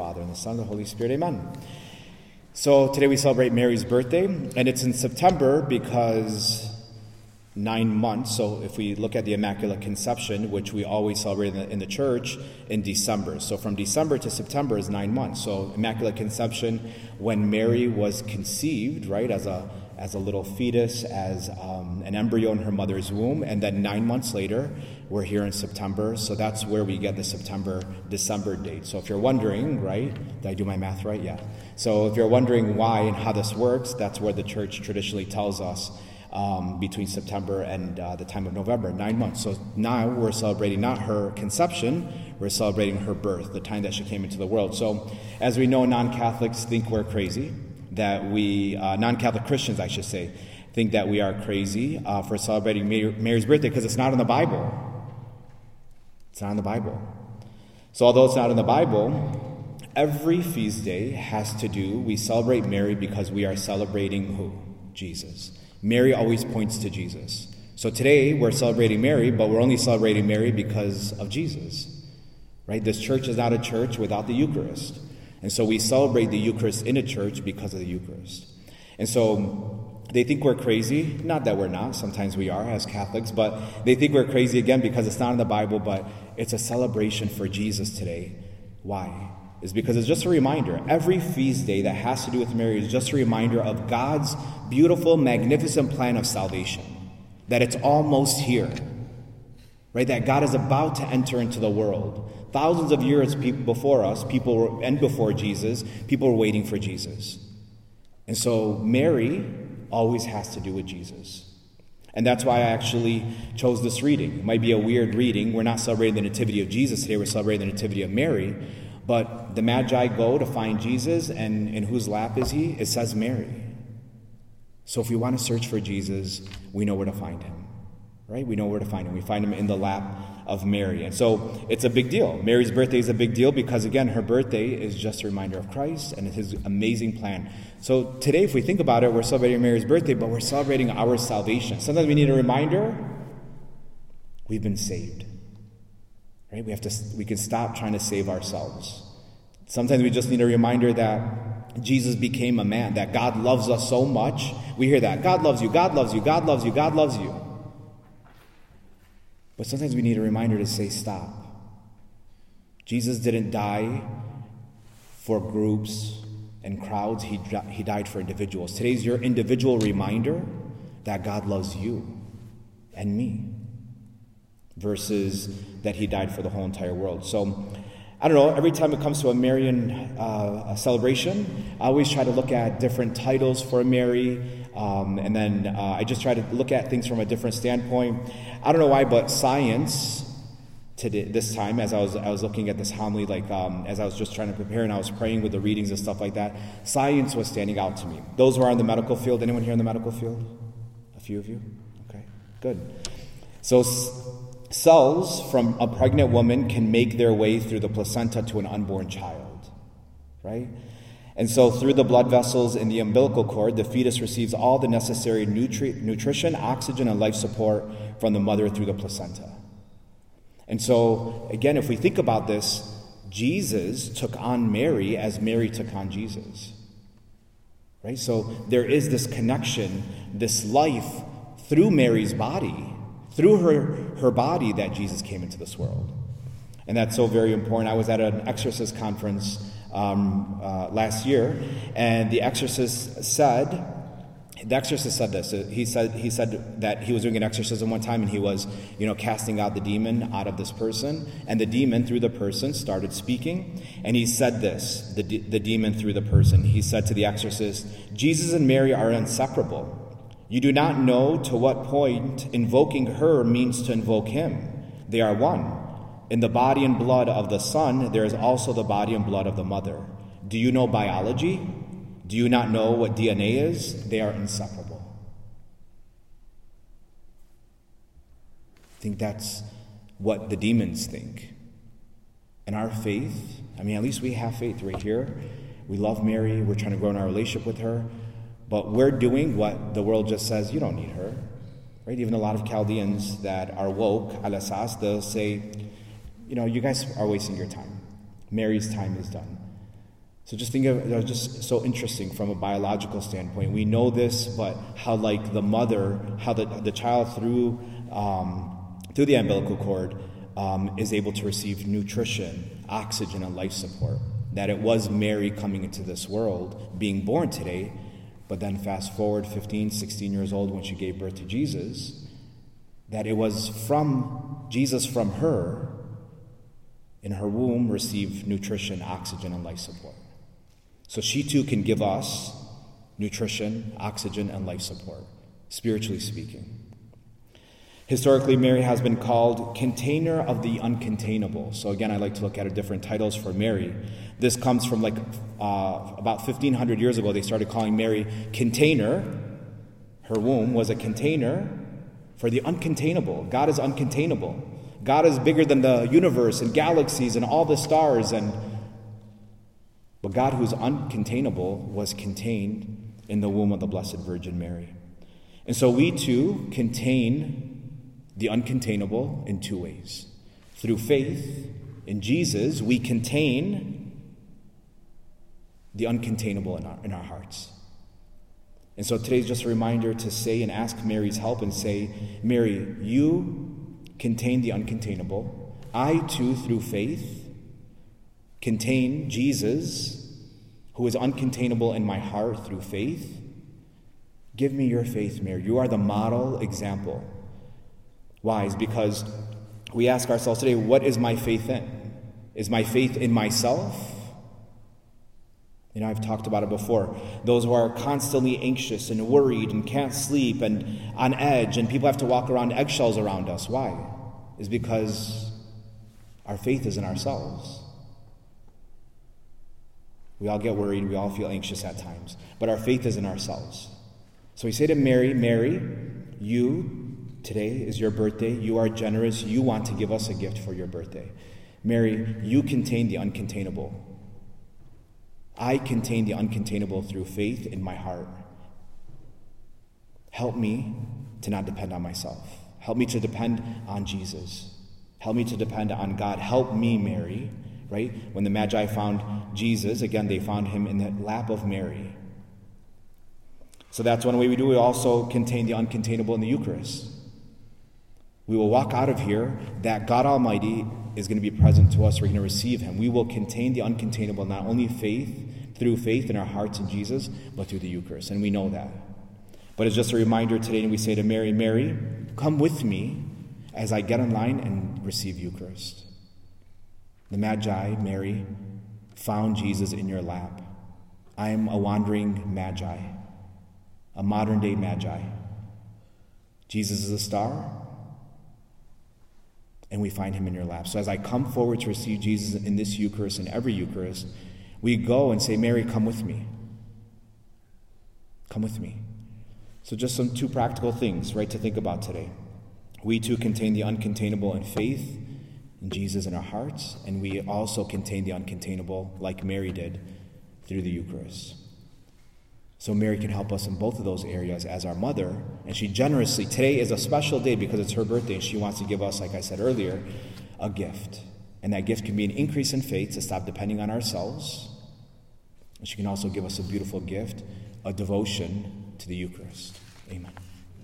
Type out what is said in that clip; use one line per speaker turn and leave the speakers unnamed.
Father, and the Son, and the Holy Spirit. Amen. So today we celebrate Mary's birthday, and it's in September because nine months. So if we look at the Immaculate Conception, which we always celebrate in the, in the, church in December. So from December to September is nine months. So Immaculate Conception, when Mary was conceived, right, as a as a little fetus, as um, an embryo in her mother's womb, and then nine months later, we're here in September. So that's where we get the September December date. So if you're wondering, right, did I do my math right? Yeah. So if you're wondering why and how this works, that's where the church traditionally tells us um, between September and uh, the time of November, nine months. So now we're celebrating not her conception, we're celebrating her birth, the time that she came into the world. So, as we know, non Catholics think we're crazy, that we, uh, non Catholic Christians, I should say, think that we are crazy uh, for celebrating Mary's birthday because it's not in the Bible. It's not in the Bible. So, although it's not in the Bible, every feast day has to do, we celebrate Mary because we are celebrating who? Jesus. Mary always points to Jesus. So today we're celebrating Mary, but we're only celebrating Mary because of Jesus. Right? This church is not a church without the Eucharist. And so we celebrate the Eucharist in a church because of the Eucharist. And so they think we're crazy. Not that we're not, sometimes we are as Catholics, but they think we're crazy again because it's not in the Bible, but it's a celebration for Jesus today. Why? is because it's just a reminder. Every feast day that has to do with Mary is just a reminder of God's beautiful, magnificent plan of salvation. That it's almost here. Right? That God is about to enter into the world. Thousands of years before us, people were, and before Jesus, people were waiting for Jesus. And so Mary always has to do with Jesus. And that's why I actually chose this reading. It might be a weird reading. We're not celebrating the Nativity of Jesus today, we're celebrating the Nativity of Mary. But the Magi go to find Jesus, and in whose lap is he? It says Mary. So if we want to search for Jesus, we know where to find him, right? We know where to find him. We find him in the lap of Mary. And so it's a big deal. Mary's birthday is a big deal because, again, her birthday is just a reminder of Christ and his amazing plan. So today, if we think about it, we're celebrating Mary's birthday, but we're celebrating our salvation. Sometimes we need a reminder we've been saved. Right? We have to we can stop trying to save ourselves. Sometimes we just need a reminder that Jesus became a man, that God loves us so much. We hear that. God loves you, God loves you, God loves you, God loves you. But sometimes we need a reminder to say stop. Jesus didn't die for groups and crowds, he, he died for individuals. Today's your individual reminder that God loves you and me versus that he died for the whole entire world. So, I don't know, every time it comes to a Marian uh, a celebration, I always try to look at different titles for Mary, um, and then uh, I just try to look at things from a different standpoint. I don't know why, but science today, this time, as I was, I was looking at this homily, like um, as I was just trying to prepare and I was praying with the readings and stuff like that, science was standing out to me. Those who are in the medical field, anyone here in the medical field? A few of you? Okay, good. So, Cells from a pregnant woman can make their way through the placenta to an unborn child, right? And so, through the blood vessels in the umbilical cord, the fetus receives all the necessary nutri- nutrition, oxygen, and life support from the mother through the placenta. And so, again, if we think about this, Jesus took on Mary as Mary took on Jesus. Right? So, there is this connection, this life through Mary's body through her, her body that Jesus came into this world. And that's so very important. I was at an exorcist conference um, uh, last year, and the exorcist said, the exorcist said this. He said, he said that he was doing an exorcism one time and he was, you know, casting out the demon out of this person. And the demon, through the person, started speaking. And he said this, the, the demon through the person. He said to the exorcist, Jesus and Mary are inseparable. You do not know to what point invoking her means to invoke him. They are one. In the body and blood of the Son, there is also the body and blood of the mother. Do you know biology? Do you not know what DNA is? They are inseparable. I think that's what the demons think. And our faith, I mean, at least we have faith right here. We love Mary, we're trying to grow in our relationship with her. But we're doing what the world just says, you don't need her. Right? Even a lot of Chaldeans that are woke, alasas, they'll say, you know, you guys are wasting your time. Mary's time is done. So just think of it just so interesting from a biological standpoint. We know this, but how like the mother, how the, the child through um, through the umbilical cord um, is able to receive nutrition, oxygen, and life support. That it was Mary coming into this world, being born today, but then fast forward 15, 16 years old when she gave birth to Jesus, that it was from Jesus, from her, in her womb, received nutrition, oxygen, and life support. So she too can give us nutrition, oxygen, and life support, spiritually speaking. Historically, Mary has been called container of the uncontainable. So, again, I like to look at different titles for Mary. This comes from like uh, about 1500 years ago, they started calling Mary container. Her womb was a container for the uncontainable. God is uncontainable. God is bigger than the universe and galaxies and all the stars and but God, who is uncontainable, was contained in the womb of the Blessed Virgin Mary. And so we too contain the uncontainable in two ways. Through faith in Jesus, we contain the uncontainable in our, in our hearts. And so today's just a reminder to say and ask Mary's help and say, Mary, you contain the uncontainable. I too, through faith, contain Jesus, who is uncontainable in my heart through faith. Give me your faith, Mary. You are the model example. Why? Is because we ask ourselves today, what is my faith in? Is my faith in myself? You know, I've talked about it before. Those who are constantly anxious and worried and can't sleep and on edge, and people have to walk around eggshells around us. Why? Is because our faith is in ourselves. We all get worried, we all feel anxious at times, but our faith is in ourselves. So we say to Mary, Mary, you, today is your birthday, you are generous, you want to give us a gift for your birthday. Mary, you contain the uncontainable. I contain the uncontainable through faith in my heart. Help me to not depend on myself. Help me to depend on Jesus. Help me to depend on God. Help me, Mary, right? When the Magi found Jesus, again, they found him in the lap of Mary. So that's one way we do. We also contain the uncontainable in the Eucharist. We will walk out of here that God Almighty is going to be present to us. We're going to receive Him. We will contain the uncontainable, not only faith, through faith in our hearts in Jesus, but through the Eucharist. And we know that. But it's just a reminder today, and we say to Mary, Mary, come with me as I get in line and receive Eucharist. The Magi, Mary, found Jesus in your lap. I am a wandering Magi, a modern day Magi. Jesus is a star, and we find him in your lap. So as I come forward to receive Jesus in this Eucharist and every Eucharist, we go and say, Mary, come with me. Come with me. So, just some two practical things, right, to think about today. We too contain the uncontainable in faith in Jesus in our hearts, and we also contain the uncontainable, like Mary did, through the Eucharist. So Mary can help us in both of those areas as our mother, and she generously, today is a special day because it's her birthday, and she wants to give us, like I said earlier, a gift. And that gift can be an increase in faith to stop depending on ourselves. And she can also give us a beautiful gift, a devotion to the Eucharist. Amen.